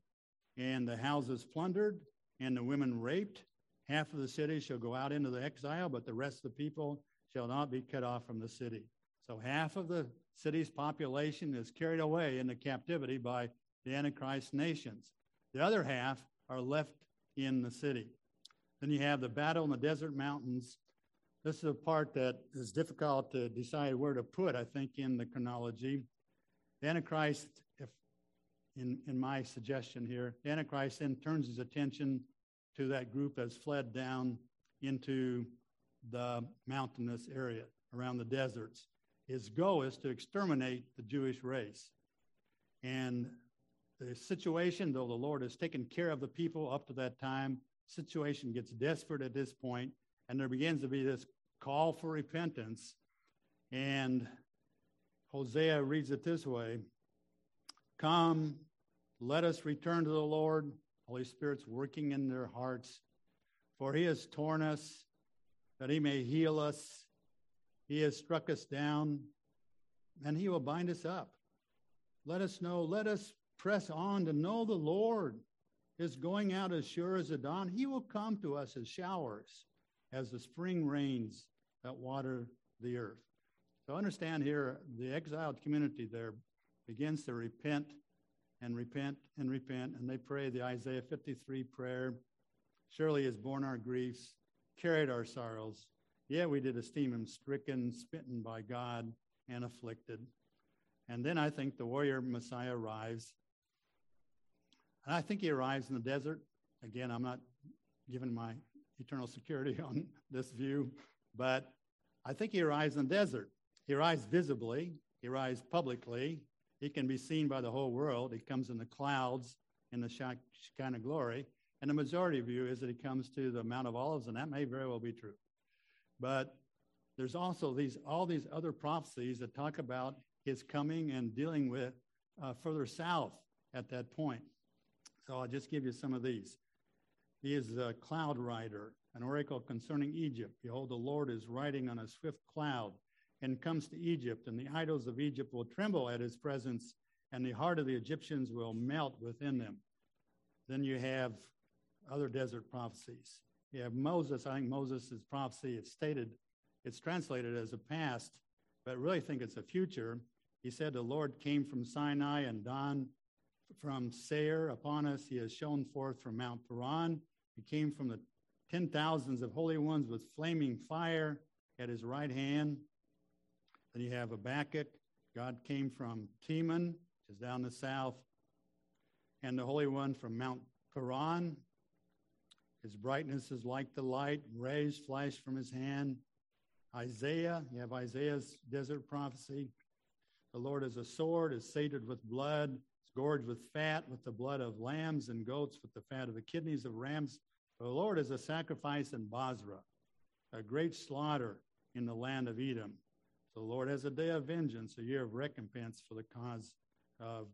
and the houses plundered, and the women raped. Half of the city shall go out into the exile, but the rest of the people shall not be cut off from the city. So half of the city's population is carried away into captivity by the Antichrist nations. The other half are left in the city. Then you have the battle in the desert mountains. This is a part that is difficult to decide where to put, I think, in the chronology. The Antichrist, if in, in my suggestion here, the Antichrist then turns his attention to that group that's fled down into the mountainous area around the deserts his goal is to exterminate the Jewish race. And the situation, though the Lord has taken care of the people up to that time, situation gets desperate at this point, and there begins to be this call for repentance. And Hosea reads it this way Come, let us return to the Lord. Holy Spirit's working in their hearts, for he has torn us that he may heal us. He has struck us down, and he will bind us up. Let us know, let us press on to know the Lord is going out as sure as the dawn. He will come to us as showers, as the spring rains that water the earth. So understand here, the exiled community there begins to repent and repent and repent, and they pray the Isaiah 53 prayer Surely has borne our griefs, carried our sorrows. Yeah, we did esteem him stricken, smitten by God, and afflicted. And then I think the warrior Messiah arrives. And I think he arrives in the desert. Again, I'm not giving my eternal security on this view, but I think he arrives in the desert. He arrives visibly, he arrives publicly. He can be seen by the whole world. He comes in the clouds in the Shekinah glory. And the majority view is that he comes to the Mount of Olives, and that may very well be true. But there's also these all these other prophecies that talk about his coming and dealing with uh, further south at that point. So I'll just give you some of these. He is a cloud rider, an oracle concerning Egypt. Behold, the Lord is riding on a swift cloud and comes to Egypt, and the idols of Egypt will tremble at his presence, and the heart of the Egyptians will melt within them. Then you have other desert prophecies. You have Moses. I think Moses' prophecy, it's stated, it's translated as a past, but I really think it's a future. He said, The Lord came from Sinai and dawned from Seir upon us. He has shone forth from Mount Paran. He came from the ten thousands of holy ones with flaming fire at his right hand. Then you have Habakkuk. God came from Teman, which is down the south, and the Holy One from Mount Paran. His brightness is like the light, rays flash from his hand. Isaiah, you have Isaiah's desert prophecy. The Lord is a sword, is sated with blood, gorged with fat, with the blood of lambs and goats, with the fat of the kidneys of rams. The Lord is a sacrifice in Bozrah, a great slaughter in the land of Edom. So the Lord has a day of vengeance, a year of recompense for the cause of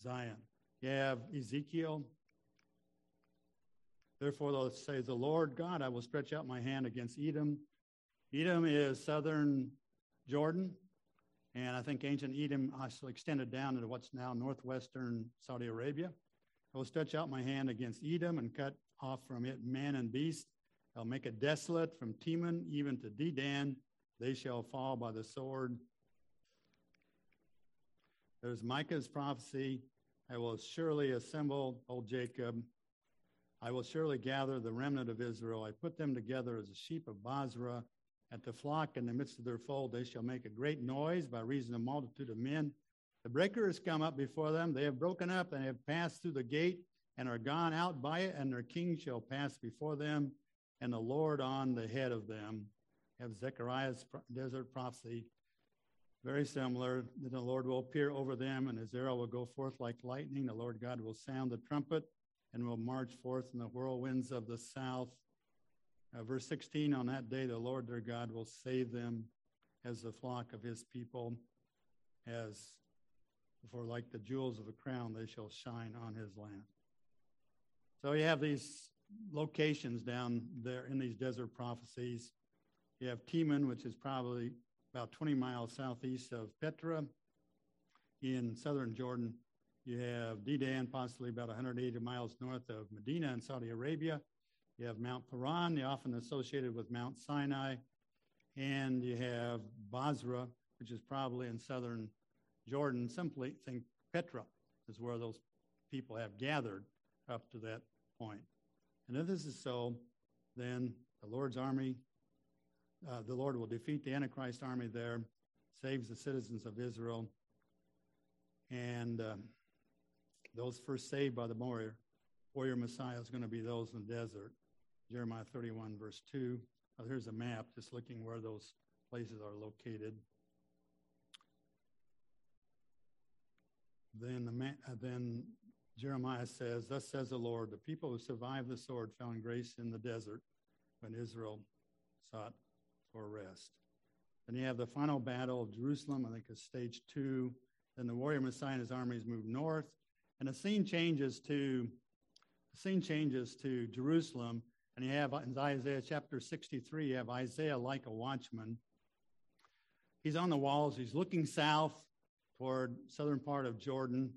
Zion. You have Ezekiel. Therefore, they'll say, The Lord God, I will stretch out my hand against Edom. Edom is southern Jordan, and I think ancient Edom also extended down into what's now northwestern Saudi Arabia. I will stretch out my hand against Edom and cut off from it man and beast. I'll make it desolate from Teman even to Dedan they shall fall by the sword. There's Micah's prophecy. I will surely assemble old Jacob. I will surely gather the remnant of Israel. I put them together as a sheep of Bozrah. At the flock in the midst of their fold, they shall make a great noise by reason of multitude of men. The breaker has come up before them. They have broken up and have passed through the gate and are gone out by it, and their king shall pass before them, and the Lord on the head of them have Zechariah's desert prophecy, very similar. Then the Lord will appear over them, and his arrow will go forth like lightning. The Lord God will sound the trumpet and will march forth in the whirlwinds of the south. Uh, verse 16 On that day, the Lord their God will save them as the flock of his people, as for like the jewels of a crown, they shall shine on his land. So you have these locations down there in these desert prophecies. You have Teman, which is probably about 20 miles southeast of Petra. In southern Jordan, you have Dedan, possibly about 180 miles north of Medina in Saudi Arabia. You have Mount Paran, often associated with Mount Sinai. And you have Bozrah, which is probably in southern Jordan. Simply think Petra is where those people have gathered up to that point. And if this is so, then the Lord's army uh, the Lord will defeat the Antichrist army there, saves the citizens of Israel, and um, those first saved by the warrior, warrior Messiah is going to be those in the desert. Jeremiah 31, verse 2. Uh, here's a map just looking where those places are located. Then, the uh, then Jeremiah says, Thus says the Lord, the people who survived the sword found grace in the desert when Israel sought for rest. Then you have the final battle of Jerusalem, I think it's stage two. Then the warrior Messiah and his armies move north. And the scene changes to the scene changes to Jerusalem. And you have in Isaiah chapter 63, you have Isaiah like a watchman. He's on the walls, he's looking south toward southern part of Jordan,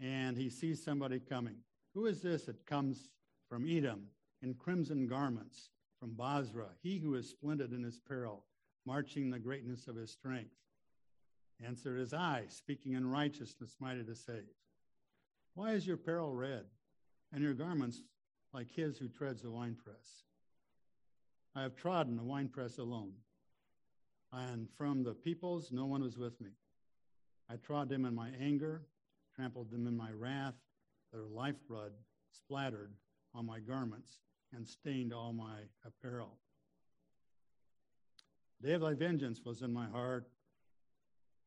and he sees somebody coming. Who is this that comes from Edom in crimson garments? from Bozrah, he who is splendid in his peril, marching the greatness of his strength. Answer as I, speaking in righteousness, mighty to save. Why is your peril red, and your garments like his who treads the winepress? I have trodden the winepress alone, and from the peoples no one was with me. I trod them in my anger, trampled them in my wrath, their lifeblood splattered on my garments and stained all my apparel. Day of thy vengeance was in my heart,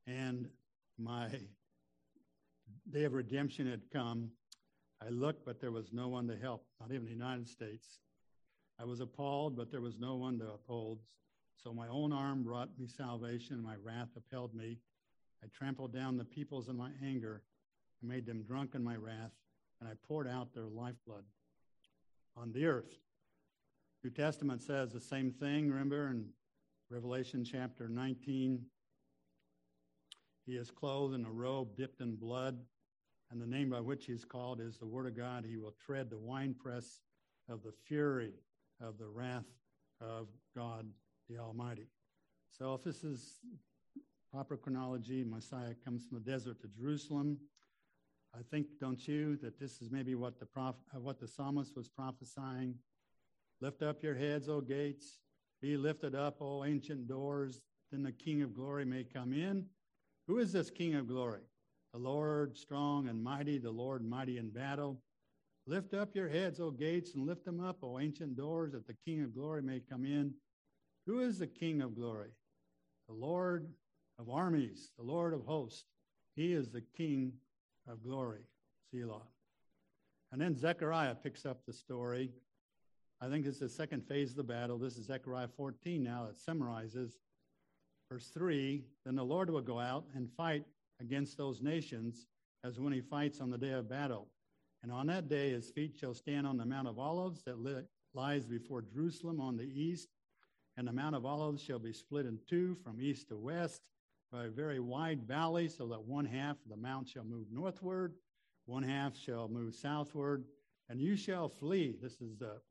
and my day of redemption had come. I looked, but there was no one to help, not even the United States. I was appalled, but there was no one to uphold. So my own arm brought me salvation, and my wrath upheld me. I trampled down the peoples in my anger. I made them drunk in my wrath, and I poured out their lifeblood on the earth. New Testament says the same thing, remember, in Revelation chapter 19. He is clothed in a robe dipped in blood, and the name by which he is called is the Word of God. He will tread the winepress of the fury of the wrath of God the Almighty. So, if this is proper chronology, Messiah comes from the desert to Jerusalem. I think, don't you, that this is maybe what the uh, what the psalmist was prophesying. Lift up your heads, O gates. Be lifted up, O ancient doors. Then the King of glory may come in. Who is this King of glory? The Lord strong and mighty, the Lord mighty in battle. Lift up your heads, O gates, and lift them up, O ancient doors, that the King of glory may come in. Who is the King of glory? The Lord of armies, the Lord of hosts. He is the King of glory. Selah. And then Zechariah picks up the story. I think this is the second phase of the battle. This is Zechariah 14 now that summarizes verse 3 Then the Lord will go out and fight against those nations as when he fights on the day of battle. And on that day his feet shall stand on the Mount of Olives that li- lies before Jerusalem on the east. And the Mount of Olives shall be split in two from east to west by a very wide valley, so that one half of the mount shall move northward, one half shall move southward, and you shall flee. This is the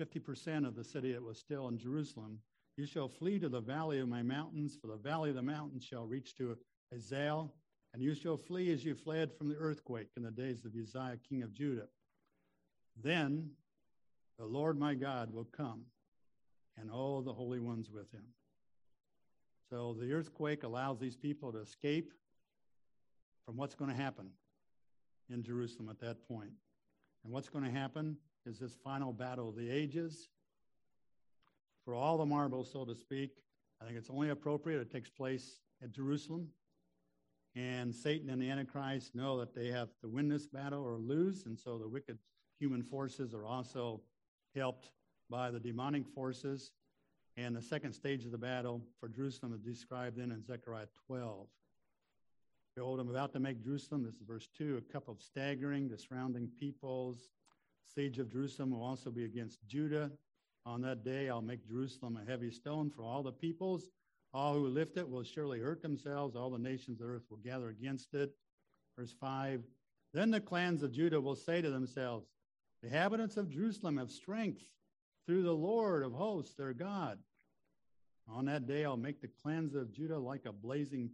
50% of the city that was still in Jerusalem. You shall flee to the valley of my mountains, for the valley of the mountains shall reach to Azal, and you shall flee as you fled from the earthquake in the days of Uzziah, king of Judah. Then the Lord my God will come, and all the holy ones with him. So the earthquake allows these people to escape from what's going to happen in Jerusalem at that point. And what's going to happen is this final battle of the ages. For all the marbles, so to speak, I think it's only appropriate it takes place at Jerusalem. And Satan and the Antichrist know that they have to win this battle or lose. And so the wicked human forces are also helped by the demonic forces. And the second stage of the battle for Jerusalem is described then in Zechariah 12. Behold, I'm about to make Jerusalem, this is verse 2, a cup of staggering, the surrounding peoples. Siege of Jerusalem will also be against Judah. On that day, I'll make Jerusalem a heavy stone for all the peoples. All who lift it will surely hurt themselves. All the nations of the earth will gather against it. Verse 5 Then the clans of Judah will say to themselves, The inhabitants of Jerusalem have strength through the Lord of hosts, their God. On that day, I'll make the clans of Judah like a blazing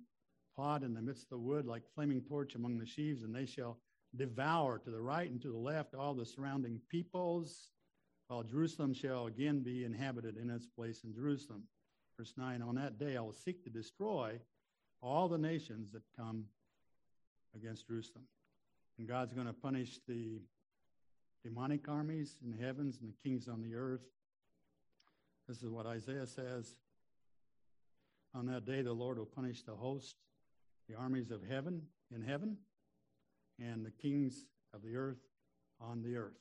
pot in the midst of the wood, like flaming torch among the sheaves, and they shall devour to the right and to the left all the surrounding peoples, while Jerusalem shall again be inhabited in its place in Jerusalem. Verse 9 On that day, I will seek to destroy all the nations that come against Jerusalem. And God's going to punish the demonic armies in the heavens and the kings on the earth. This is what Isaiah says. On that day, the Lord will punish the host, the armies of heaven in heaven, and the kings of the earth on the earth.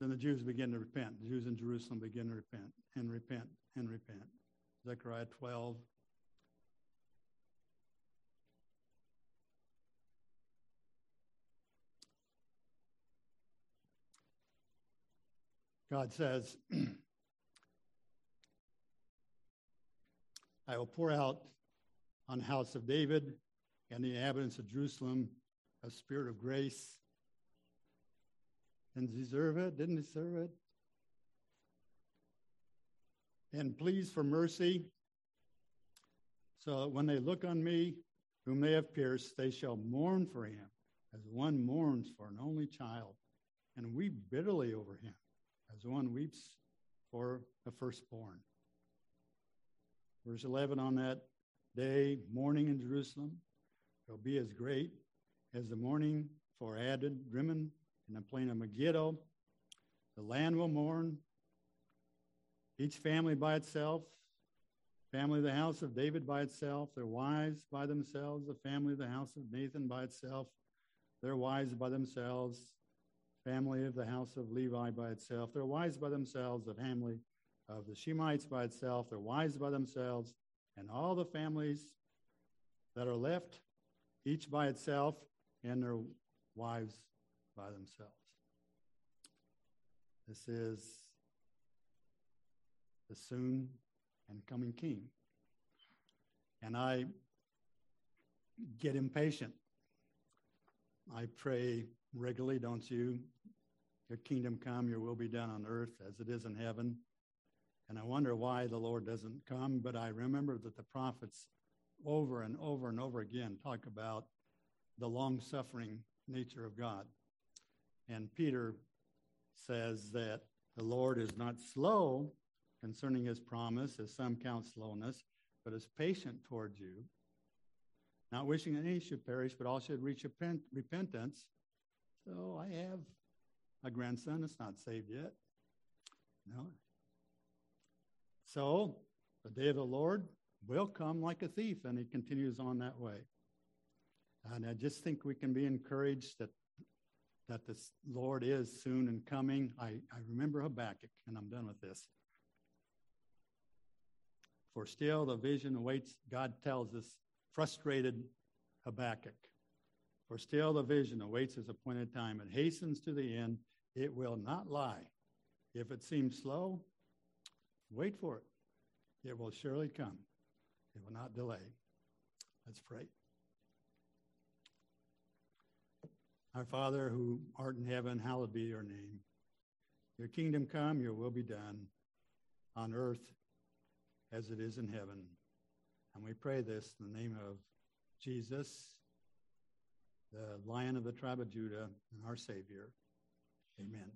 Then the Jews begin to repent. The Jews in Jerusalem begin to repent and repent and repent. Zechariah 12. God says, I will pour out on the house of David and the inhabitants of Jerusalem a spirit of grace. Didn't deserve it, didn't deserve it. And pleas for mercy, so when they look on me, whom they have pierced, they shall mourn for him, as one mourns for an only child, and weep bitterly over him, as one weeps for the firstborn. Verse 11 On that day, mourning in Jerusalem shall be as great as the mourning for Adad-rimmon in the plain of Megiddo. The land will mourn, each family by itself, family of the house of David by itself, their wives by themselves, the family of the house of Nathan by itself, their wives by themselves, family of the house of Levi by itself, their wives by themselves, the family of the Shimeites by itself, their wives by themselves, and all the families that are left, each by itself, and their wives by themselves. This is the soon and coming King. And I get impatient. I pray regularly, don't you? Your kingdom come, your will be done on earth as it is in heaven. And I wonder why the Lord doesn't come, but I remember that the prophets over and over and over again talk about the long suffering nature of God. And Peter says that the Lord is not slow concerning his promise, as some count slowness, but is patient towards you, not wishing that any should perish, but all should reach repent- repentance. So I have a grandson that's not saved yet. No. So the day of the Lord will come like a thief, and he continues on that way. And I just think we can be encouraged that that the Lord is soon and coming. I, I remember Habakkuk, and I'm done with this. For still the vision awaits, God tells us, frustrated Habakkuk. For still the vision awaits his appointed time. It hastens to the end. It will not lie. If it seems slow, wait for it. It will surely come. It will not delay. Let's pray. Our Father who art in heaven, hallowed be your name. Your kingdom come, your will be done on earth as it is in heaven. And we pray this in the name of Jesus, the lion of the tribe of Judah, and our Savior. Amen.